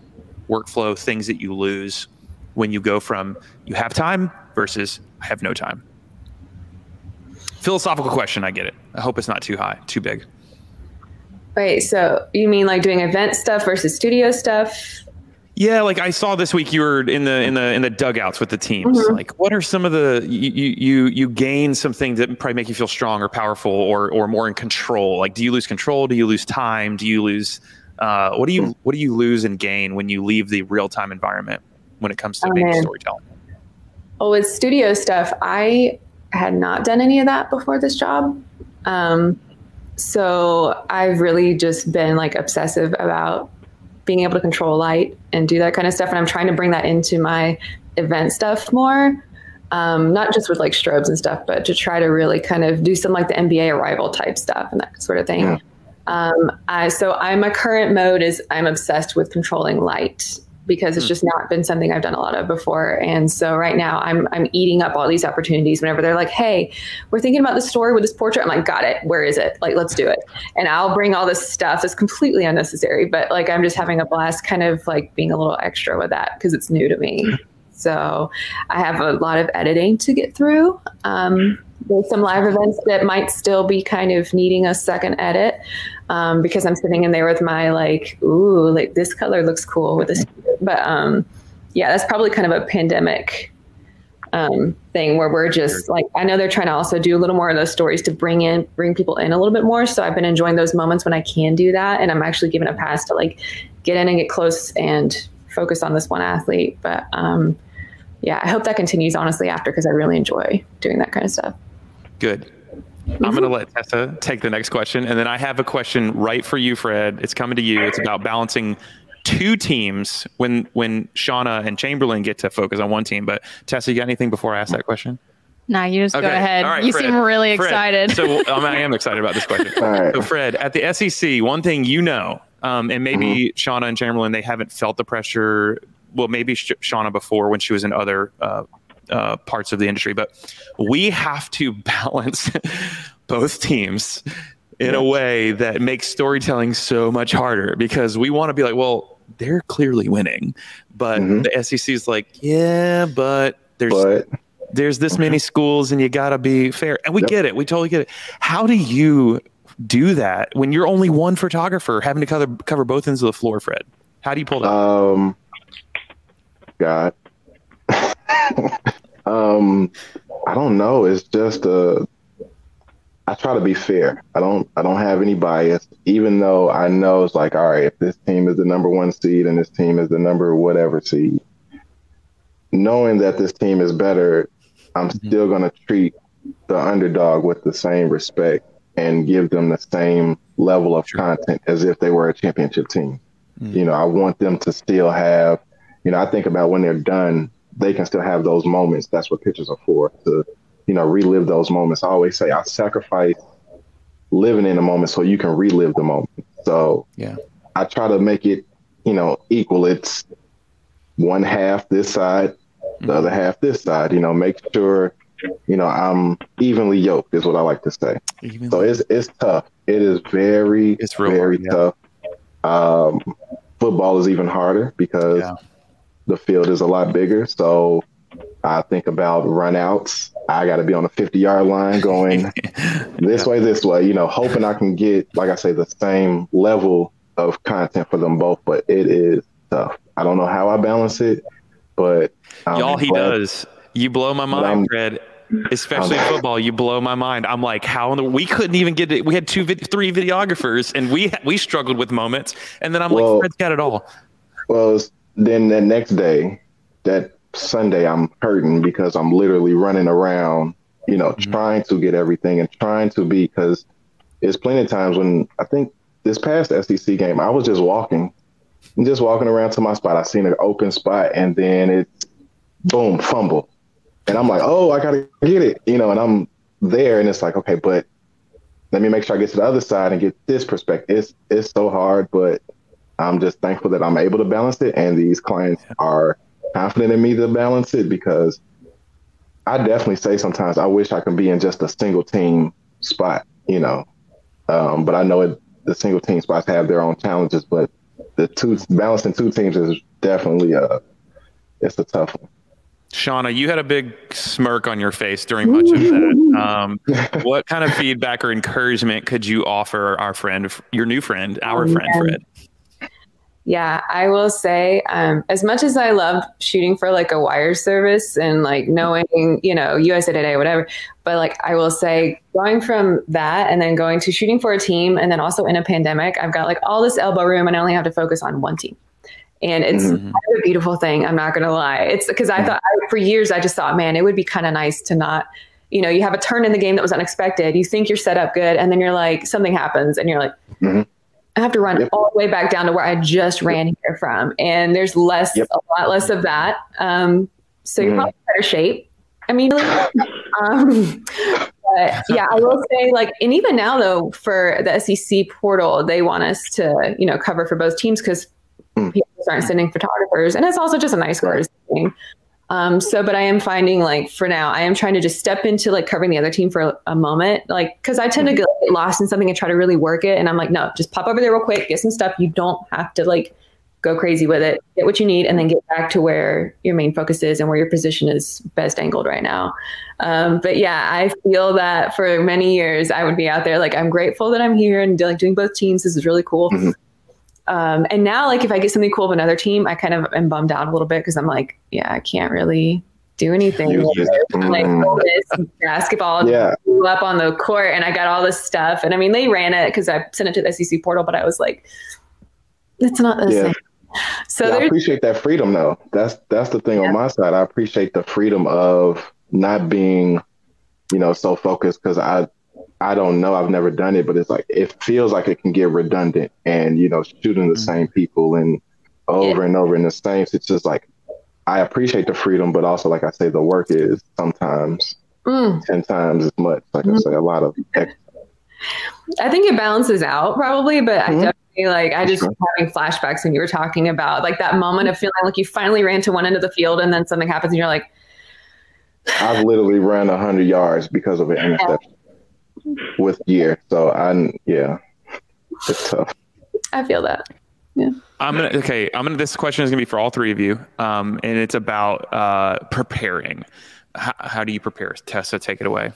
workflow things that you lose when you go from you have time versus I have no time? Philosophical question. I get it. I hope it's not too high, too big. Right. So you mean like doing event stuff versus studio stuff? Yeah, like I saw this week you were in the in the in the dugouts with the teams. Mm-hmm. Like what are some of the you you you gain some things that probably make you feel strong or powerful or or more in control? Like do you lose control? Do you lose time? Do you lose uh, what do you what do you lose and gain when you leave the real time environment when it comes to oh, storytelling? Well, with studio stuff, I had not done any of that before this job. Um, so I've really just been like obsessive about being able to control light and do that kind of stuff. And I'm trying to bring that into my event stuff more. Um, not just with like strobes and stuff, but to try to really kind of do some like the NBA arrival type stuff and that sort of thing. Yeah. Um, I, so I, my current mode is I'm obsessed with controlling light because it's hmm. just not been something I've done a lot of before. And so right now I'm I'm eating up all these opportunities whenever they're like, "Hey, we're thinking about the story with this portrait." I'm like, "Got it. Where is it? Like, let's do it." And I'll bring all this stuff that's completely unnecessary, but like I'm just having a blast kind of like being a little extra with that because it's new to me. So I have a lot of editing to get through. Um, there's some live events that might still be kind of needing a second edit um, because I'm sitting in there with my like, ooh, like this color looks cool with this. But um, yeah, that's probably kind of a pandemic um, thing where we're just like, I know they're trying to also do a little more of those stories to bring in, bring people in a little bit more. So I've been enjoying those moments when I can do that, and I'm actually giving a pass to like get in and get close and focus on this one athlete. But um, yeah, I hope that continues honestly after because I really enjoy doing that kind of stuff. Good. I'm going to let Tessa take the next question. And then I have a question right for you, Fred. It's coming to you. It's about balancing two teams when when Shauna and Chamberlain get to focus on one team. But Tessa, you got anything before I ask that question? Nah, you just okay. go ahead. Right, you Fred. seem really Fred. excited. so um, I am excited about this question. So, Fred, at the SEC, one thing you know, um, and maybe mm-hmm. Shauna and Chamberlain, they haven't felt the pressure. Well, maybe Shauna before when she was in other uh, uh, parts of the industry, but we have to balance both teams in yeah. a way that makes storytelling so much harder because we want to be like, well, they're clearly winning, but mm-hmm. the SEC is like, yeah, but there's but. there's this many schools and you got to be fair, and we yep. get it, we totally get it. How do you do that when you're only one photographer having to cover cover both ends of the floor, Fred? How do you pull that? Um, God. Um, I don't know. It's just a. I try to be fair. I don't. I don't have any bias, even though I know it's like, all right, if this team is the number one seed and this team is the number whatever seed, knowing that this team is better, I'm mm-hmm. still going to treat the underdog with the same respect and give them the same level of sure. content as if they were a championship team. Mm-hmm. You know, I want them to still have. You know, I think about when they're done they can still have those moments. That's what pictures are for to, you know, relive those moments. I always say I sacrifice living in the moment so you can relive the moment. So yeah, I try to make it, you know, equal. It's one half this side, the other half this side. You know, make sure you know I'm evenly yoked is what I like to say. Evenly. So it's it's tough. It is very it's very hard, tough. Um, football is even harder because yeah. The field is a lot bigger. So I think about runouts. I got to be on the 50 yard line going this way, this way, you know, hoping I can get, like I say, the same level of content for them both. But it is tough. I don't know how I balance it, but um, y'all, he does. You blow my mind, Fred. Especially football, you blow my mind. I'm like, how in the, we couldn't even get it. We had two, three videographers, and we we struggled with moments. And then I'm well, like, Fred's got it all. Well, then the next day, that Sunday I'm hurting because I'm literally running around, you know, mm-hmm. trying to get everything and trying to be because there's plenty of times when I think this past SEC game I was just walking, just walking around to my spot. I seen an open spot and then it's boom fumble, and I'm like, oh, I gotta get it, you know, and I'm there and it's like, okay, but let me make sure I get to the other side and get this perspective. It's it's so hard, but I'm just thankful that I'm able to balance it, and these clients are confident in me to balance it because I definitely say sometimes I wish I could be in just a single team spot, you know. Um, but I know it, the single team spots have their own challenges, but the two balancing two teams is definitely a uh, it's a tough one. Shauna, you had a big smirk on your face during much of that. Um, what kind of feedback or encouragement could you offer our friend, your new friend, our oh, friend Fred? Yeah, I will say, um, as much as I love shooting for like a wire service and like knowing, you know, USA Today, whatever, but like I will say, going from that and then going to shooting for a team and then also in a pandemic, I've got like all this elbow room and I only have to focus on one team. And it's mm-hmm. a beautiful thing. I'm not going to lie. It's because I thought I, for years, I just thought, man, it would be kind of nice to not, you know, you have a turn in the game that was unexpected. You think you're set up good. And then you're like, something happens and you're like, mm-hmm I have to run yep. all the way back down to where I just ran yep. here from. And there's less, yep. a lot less of that. Um, so you're mm. probably in better shape. I mean, um, but yeah, I will say like, and even now though, for the SEC portal, they want us to, you know, cover for both teams because mm. people aren't sending photographers. And it's also just a nice thing. Um, so, but I am finding like for now, I am trying to just step into like covering the other team for a, a moment, like because I tend to get lost in something and try to really work it, and I'm like, no, just pop over there real quick, get some stuff. You don't have to like go crazy with it, get what you need, and then get back to where your main focus is and where your position is best angled right now. Um, but yeah, I feel that for many years I would be out there like I'm grateful that I'm here and like doing both teams. This is really cool. Mm-hmm. Um, and now, like, if I get something cool of another team, I kind of am bummed out a little bit because I'm like, yeah, I can't really do anything. Like, mm. basketball yeah. up on the court, and I got all this stuff. And I mean, they ran it because I sent it to the SEC portal, but I was like, it's not the yeah. same. So yeah, I appreciate that freedom, though. That's that's the thing on my side. I appreciate the freedom of not being, you know, so focused because I I don't know. I've never done it, but it's like it feels like it can get redundant and you know shooting the mm-hmm. same people and over yeah. and over in the same. It's just like I appreciate the freedom, but also like I say, the work is sometimes mm. ten times as much. Like mm-hmm. I say, a lot of. Extra. I think it balances out probably, but mm-hmm. I definitely like I just sure. having flashbacks when you were talking about like that moment of feeling like you finally ran to one end of the field and then something happens and you're like. I've literally ran hundred yards because of an interception with year. So I'm yeah, it's tough. I feel that. Yeah. I'm gonna okay. I'm gonna. This question is gonna be for all three of you, um, and it's about uh, preparing. How, how do you prepare? Tessa, take it away.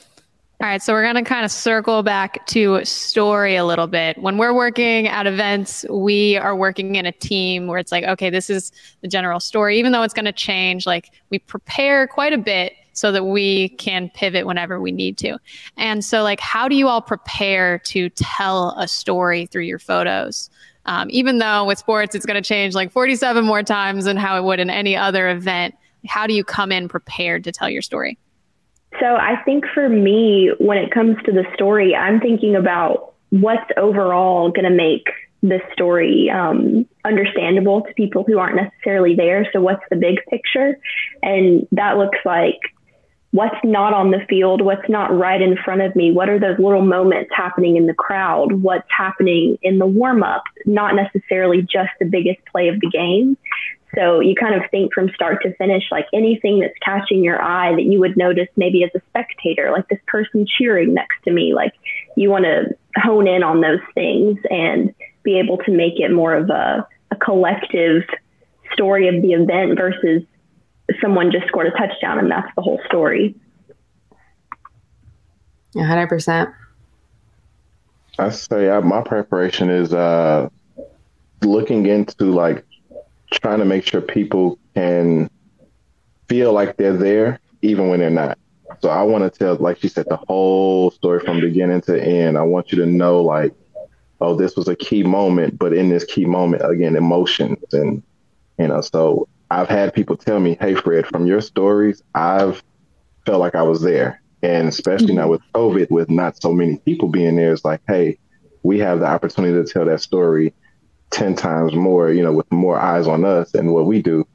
All right, so we're going to kind of circle back to story a little bit. When we're working at events, we are working in a team where it's like, okay, this is the general story. Even though it's going to change, like we prepare quite a bit so that we can pivot whenever we need to. And so, like, how do you all prepare to tell a story through your photos? Um, even though with sports, it's going to change like 47 more times than how it would in any other event. How do you come in prepared to tell your story? So, I think for me, when it comes to the story, I'm thinking about what's overall going to make the story um, understandable to people who aren't necessarily there. So, what's the big picture? And that looks like what's not on the field, what's not right in front of me, what are those little moments happening in the crowd, what's happening in the warm up, not necessarily just the biggest play of the game. So you kind of think from start to finish, like anything that's catching your eye that you would notice maybe as a spectator, like this person cheering next to me, like you want to hone in on those things and be able to make it more of a, a collective story of the event versus someone just scored a touchdown and that's the whole story. 100%. I say I, my preparation is uh, looking into like trying to make sure people can feel like they're there even when they're not. So I want to tell, like she said, the whole story from beginning to end. I want you to know, like, oh, this was a key moment, but in this key moment, again, emotions and you know. So I've had people tell me, "Hey, Fred, from your stories, I've felt like I was there." And especially mm-hmm. now with COVID, with not so many people being there, it's like, hey, we have the opportunity to tell that story 10 times more, you know, with more eyes on us and what we do.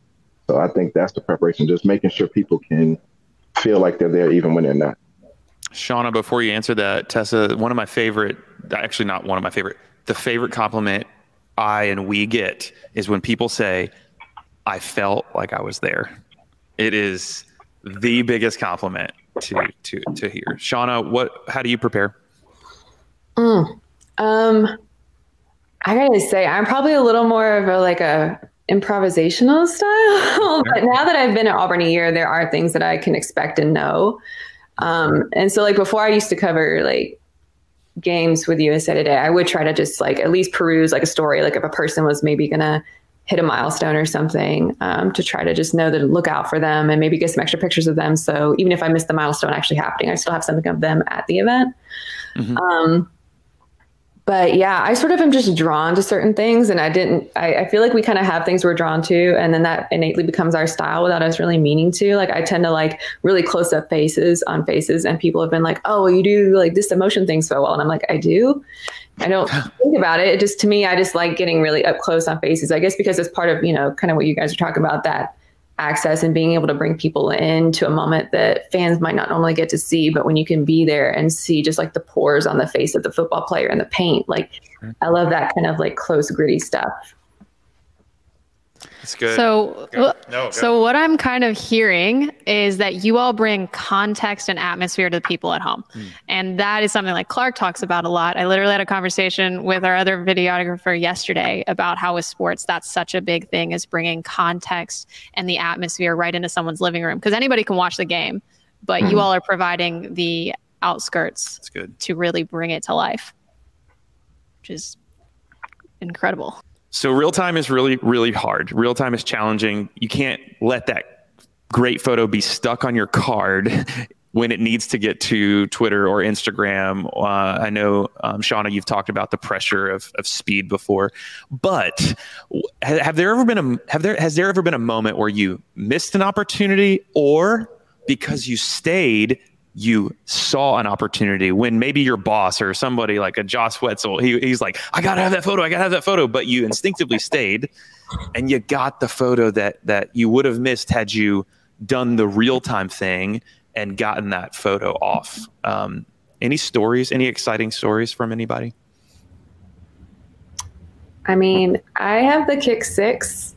So I think that's the preparation, just making sure people can feel like they're there even when they're not. Shauna, before you answer that, Tessa, one of my favorite, actually not one of my favorite, the favorite compliment I and we get is when people say, I felt like I was there. It is the biggest compliment to to to hear. Shauna, what how do you prepare? Mm, um I gotta say, I'm probably a little more of a like a improvisational style. but now that I've been at Auburn a year, there are things that I can expect and know. Um, and so like before I used to cover like games with USA Today, I would try to just like at least peruse like a story, like if a person was maybe gonna hit a milestone or something, um, to try to just know that look out for them and maybe get some extra pictures of them. So even if I miss the milestone actually happening, I still have something of them at the event. Mm-hmm. Um, but yeah, I sort of am just drawn to certain things, and I didn't. I, I feel like we kind of have things we're drawn to, and then that innately becomes our style without us really meaning to. Like I tend to like really close up faces on faces, and people have been like, "Oh, well, you do like this emotion thing so well," and I'm like, "I do." I don't think about it. it. Just to me, I just like getting really up close on faces. I guess because it's part of you know kind of what you guys are talking about that access and being able to bring people into a moment that fans might not normally get to see but when you can be there and see just like the pores on the face of the football player and the paint like mm-hmm. i love that kind of like close gritty stuff that's good. So, go. No, go. so what I'm kind of hearing is that you all bring context and atmosphere to the people at home, mm. and that is something like Clark talks about a lot. I literally had a conversation with our other videographer yesterday about how with sports that's such a big thing is bringing context and the atmosphere right into someone's living room because anybody can watch the game, but mm. you hmm. all are providing the outskirts that's good. to really bring it to life, which is incredible. So real time is really, really hard. Real time is challenging. You can't let that great photo be stuck on your card when it needs to get to Twitter or Instagram. Uh, I know, um, Shauna, you've talked about the pressure of, of speed before, but have there ever been a have there has there ever been a moment where you missed an opportunity or because you stayed you saw an opportunity when maybe your boss or somebody like a Josh Wetzel, he, he's like, I gotta have that photo, I gotta have that photo, but you instinctively stayed and you got the photo that that you would have missed had you done the real time thing and gotten that photo off. Um, any stories, any exciting stories from anybody? I mean, I have the kick six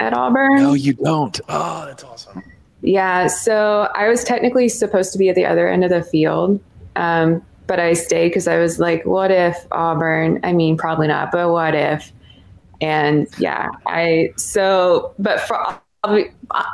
at Auburn. No, you don't. Oh, that's awesome. Yeah, so I was technically supposed to be at the other end of the field, um, but I stayed because I was like, what if Auburn? I mean, probably not, but what if? And yeah, I so, but for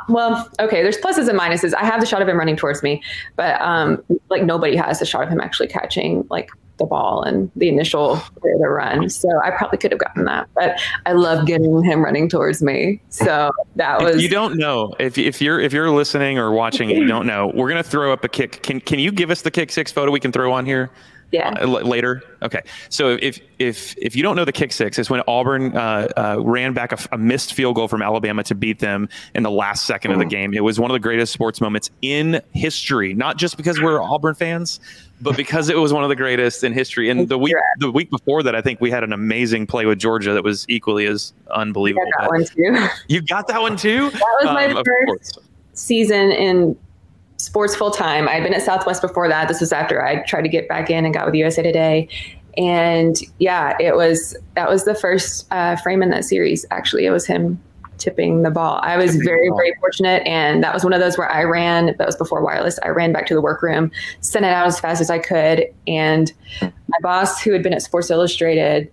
well, okay, there's pluses and minuses. I have the shot of him running towards me, but um, like nobody has the shot of him actually catching like the ball and the initial the run. So I probably could have gotten that, but I love getting him running towards me. So that was. If you don't know if if you're if you're listening or watching and you don't know, we're gonna throw up a kick. Can can you give us the kick six photo we can throw on here? Yeah. Uh, later. Okay. So if if if you don't know the kick six, it's when Auburn uh, uh, ran back a, a, missed field goal from Alabama to beat them in the last second of the game. It was one of the greatest sports moments in history. Not just because we're Auburn fans, but because it was one of the greatest in history. And the week the week before that, I think we had an amazing play with Georgia that was equally as unbelievable. You got that one too. You got that one too. That was my um, first season in sports full time. I'd been at Southwest before that. This was after I tried to get back in and got with USA Today. And yeah, it was that was the first uh, frame in that series. Actually, it was him tipping the ball. I was very, very fortunate. And that was one of those where I ran, that was before wireless. I ran back to the workroom, sent it out as fast as I could. And my boss, who had been at Sports Illustrated,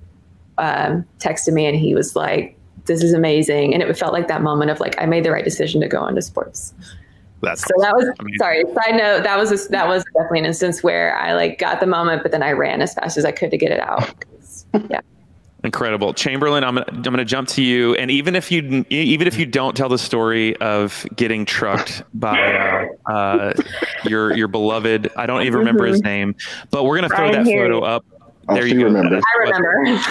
um, texted me and he was like, this is amazing. And it felt like that moment of like, I made the right decision to go into sports. That's so that was amazing. sorry. Side note, that was a, that was definitely an instance where I like got the moment, but then I ran as fast as I could to get it out. Yeah. Incredible, Chamberlain. I'm gonna, I'm going to jump to you, and even if you even if you don't tell the story of getting trucked by uh, uh, your your beloved, I don't even remember his mm-hmm. name, but we're going to throw that photo up. Oh, there you go. Remembers. I remember.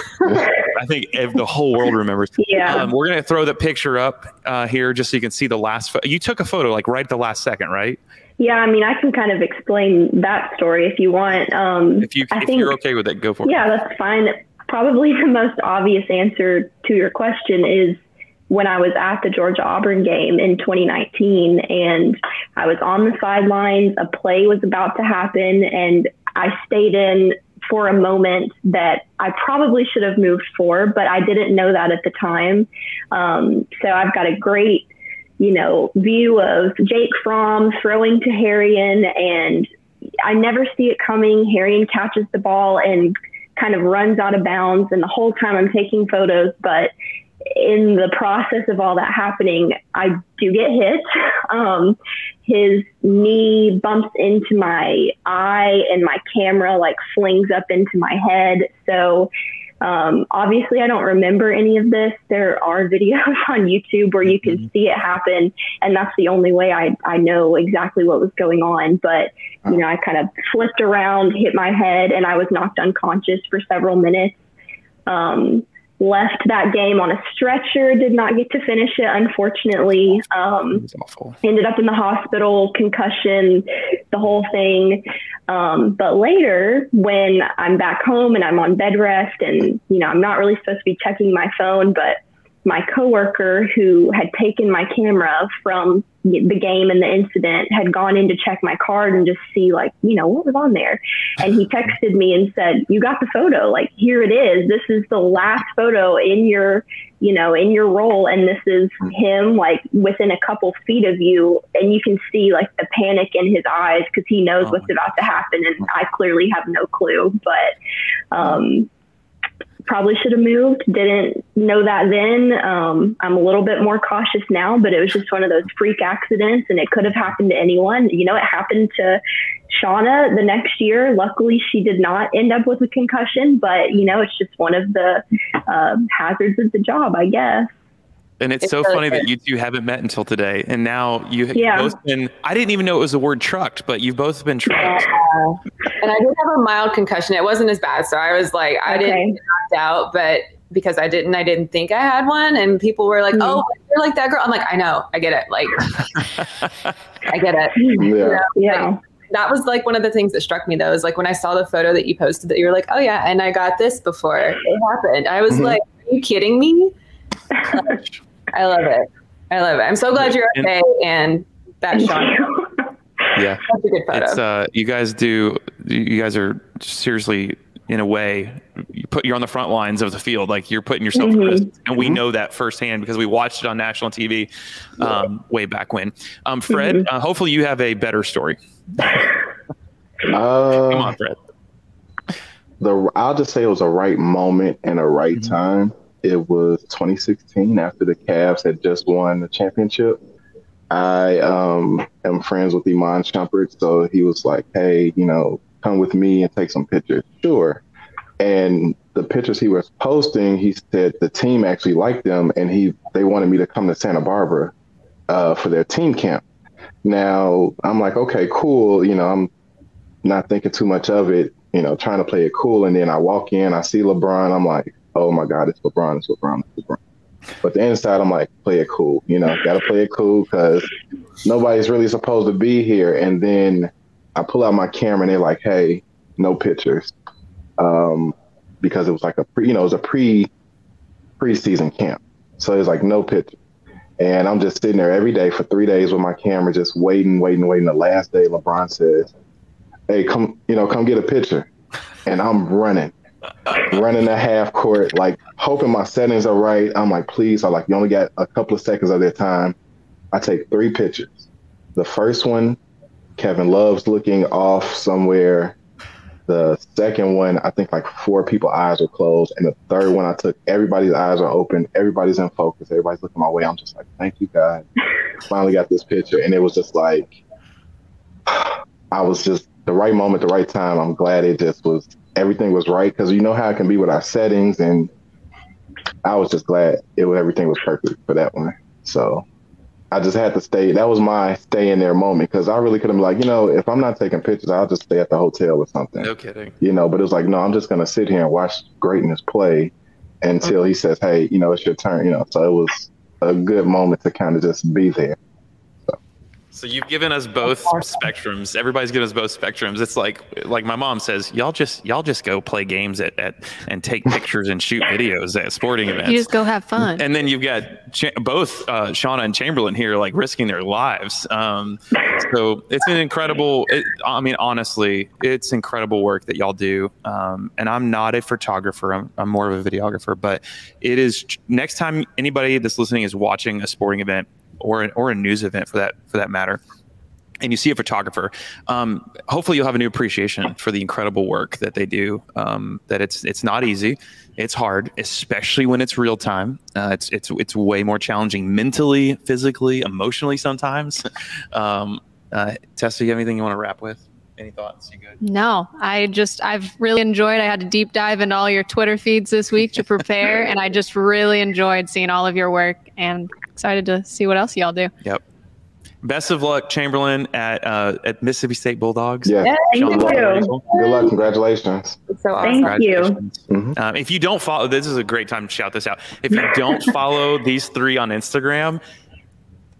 I think the whole world remembers. Yeah. Um, we're going to throw the picture up uh, here just so you can see the last. Fo- you took a photo like right at the last second, right? Yeah, I mean, I can kind of explain that story if you want. Um, if you if think, you're okay with it, go for it. Yeah, that's fine probably the most obvious answer to your question is when I was at the Georgia Auburn game in 2019 and I was on the sidelines, a play was about to happen, and I stayed in for a moment that I probably should have moved for, but I didn't know that at the time. Um, so I've got a great, you know, view of Jake Fromm throwing to Harrion, and I never see it coming. Harrion catches the ball and kind of runs out of bounds. And the whole time I'm taking photos, but in the process of all that happening, I do get hit. Um, his knee bumps into my eye, and my camera like flings up into my head. So um, obviously, I don't remember any of this. There are videos on YouTube where you can mm-hmm. see it happen, and that's the only way I, I know exactly what was going on. But, you know, I kind of flipped around, hit my head, and I was knocked unconscious for several minutes. Um, left that game on a stretcher, did not get to finish it, unfortunately. Um, ended up in the hospital, concussion, the whole thing. Um, but later, when I'm back home and I'm on bed rest, and you know, I'm not really supposed to be checking my phone, but my coworker who had taken my camera from the game and the incident had gone in to check my card and just see like you know what was on there. And he texted me and said you got the photo. Like here it is. This is the last photo in your you know in your roll. And this is him like within a couple feet of you. And you can see like the panic in his eyes because he knows oh what's about to happen. And i clearly have no clue. But um probably should have moved. Didn't know that then. Um, I'm a little bit more cautious now, but it was just one of those freak accidents, and it could have happened to anyone. You know, it happened to Shauna the next year. Luckily, she did not end up with a concussion, but you know, it's just one of the uh, hazards of the job, I guess. And it's, it's so funny that you two haven't met until today. And now you have yeah. both been, I didn't even know it was the word trucked, but you've both been trucked. Yeah. And I did have a mild concussion. It wasn't as bad. So I was like, I okay. didn't get knocked out, but because I didn't, I didn't think I had one. And people were like, mm-hmm. oh, you're like that girl. I'm like, I know, I get it. Like, I get it. Yeah. You know? yeah. Like, that was like one of the things that struck me though is like when I saw the photo that you posted that you were like, oh yeah, and I got this before it happened. I was mm-hmm. like, are you kidding me? I love it. I love it. I'm so glad you're okay. And that's Sean. Yeah, that's a good photo. It's uh, you guys do. You guys are seriously, in a way, you put you're on the front lines of the field. Like you're putting yourself mm-hmm. risk, and we mm-hmm. know that firsthand because we watched it on national TV um, way back when. Um, Fred, mm-hmm. uh, hopefully you have a better story. Uh, Come on, Fred. The I'll just say it was a right moment and a right mm-hmm. time it was 2016 after the Cavs had just won the championship. I um, am friends with Iman Shumpert, so he was like, "Hey, you know, come with me and take some pictures." Sure. And the pictures he was posting, he said the team actually liked them, and he they wanted me to come to Santa Barbara uh, for their team camp. Now I'm like, okay, cool. You know, I'm not thinking too much of it. You know, trying to play it cool, and then I walk in, I see LeBron. I'm like, oh my God, it's LeBron, it's LeBron, it's LeBron. But the inside, I'm like, play it cool, you know, got to play it cool because nobody's really supposed to be here. And then I pull out my camera and they're like, hey, no pictures. Um, because it was like a pre, you know, it was a pre preseason camp. So it was like no picture. And I'm just sitting there every day for three days with my camera, just waiting, waiting, waiting. The last day, LeBron says, "Hey, come, you know, come get a picture," and I'm running, running the half court, like hoping my settings are right. I'm like, please, I like you only got a couple of seconds of their time. I take three pictures. The first one, Kevin Love's looking off somewhere. The second one, I think like four people's eyes were closed. And the third one, I took everybody's eyes are open. Everybody's in focus. Everybody's looking my way. I'm just like, thank you, God. Finally got this picture. And it was just like, I was just the right moment, the right time. I'm glad it just was, everything was right. Cause you know how it can be with our settings. And I was just glad it was, everything was perfect for that one. So I just had to stay. That was my stay in there moment because I really could have been like, you know, if I'm not taking pictures, I'll just stay at the hotel or something. No kidding. You know, but it was like, no, I'm just gonna sit here and watch greatness play until he says, hey, you know, it's your turn. You know, so it was a good moment to kind of just be there. So you've given us both spectrums. Everybody's given us both spectrums. It's like like my mom says, y'all just y'all just go play games at, at and take pictures and shoot videos at sporting events. You just go have fun. And then you've got Ch- both uh, Shauna and Chamberlain here, like risking their lives. Um, so it's an incredible. It, I mean, honestly, it's incredible work that y'all do. Um, and I'm not a photographer. I'm, I'm more of a videographer. But it is next time anybody that's listening is watching a sporting event or or a news event for that for that matter and you see a photographer, um, hopefully you'll have a new appreciation for the incredible work that they do. Um, that it's it's not easy, it's hard, especially when it's real time. Uh, it's it's it's way more challenging mentally, physically, emotionally sometimes. um, uh, Tessa, you have anything you want to wrap with? Any thoughts? You good? No, I just I've really enjoyed. I had to deep dive into all your Twitter feeds this week to prepare, and I just really enjoyed seeing all of your work and excited to see what else y'all do. Yep. Best of luck, Chamberlain, at uh, at Mississippi State Bulldogs. Yeah. Yeah, thank Shauna, you. Good luck. Congratulations. It's so awesome. Thank you. Congratulations. Um, if you don't follow, this is a great time to shout this out. If you don't follow these three on Instagram,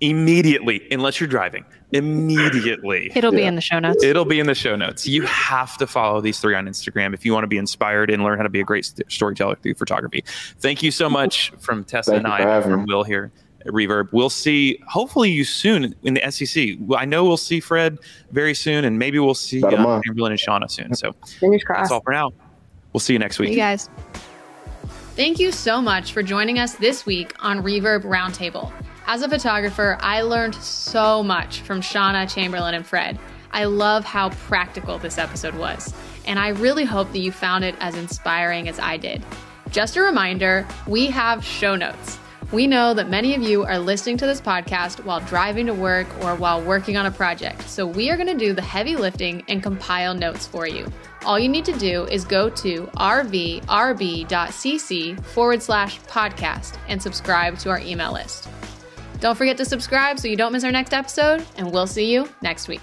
immediately, unless you're driving, immediately. It'll be in the show notes. It'll be in the show notes. You have to follow these three on Instagram if you want to be inspired and learn how to be a great st- storyteller through photography. Thank you so much from Tessa Thank and I, having from me. Will here at Reverb. We'll see hopefully you soon in the SEC. I know we'll see Fred very soon, and maybe we'll see About uh. Chamberlain and Shauna soon. So Fingers that's all for now. We'll see you next week. you guys. Thank you so much for joining us this week on Reverb Roundtable. As a photographer, I learned so much from Shauna, Chamberlain, and Fred. I love how practical this episode was, and I really hope that you found it as inspiring as I did. Just a reminder we have show notes. We know that many of you are listening to this podcast while driving to work or while working on a project, so we are going to do the heavy lifting and compile notes for you. All you need to do is go to rvrb.cc forward slash podcast and subscribe to our email list. Don't forget to subscribe so you don't miss our next episode, and we'll see you next week.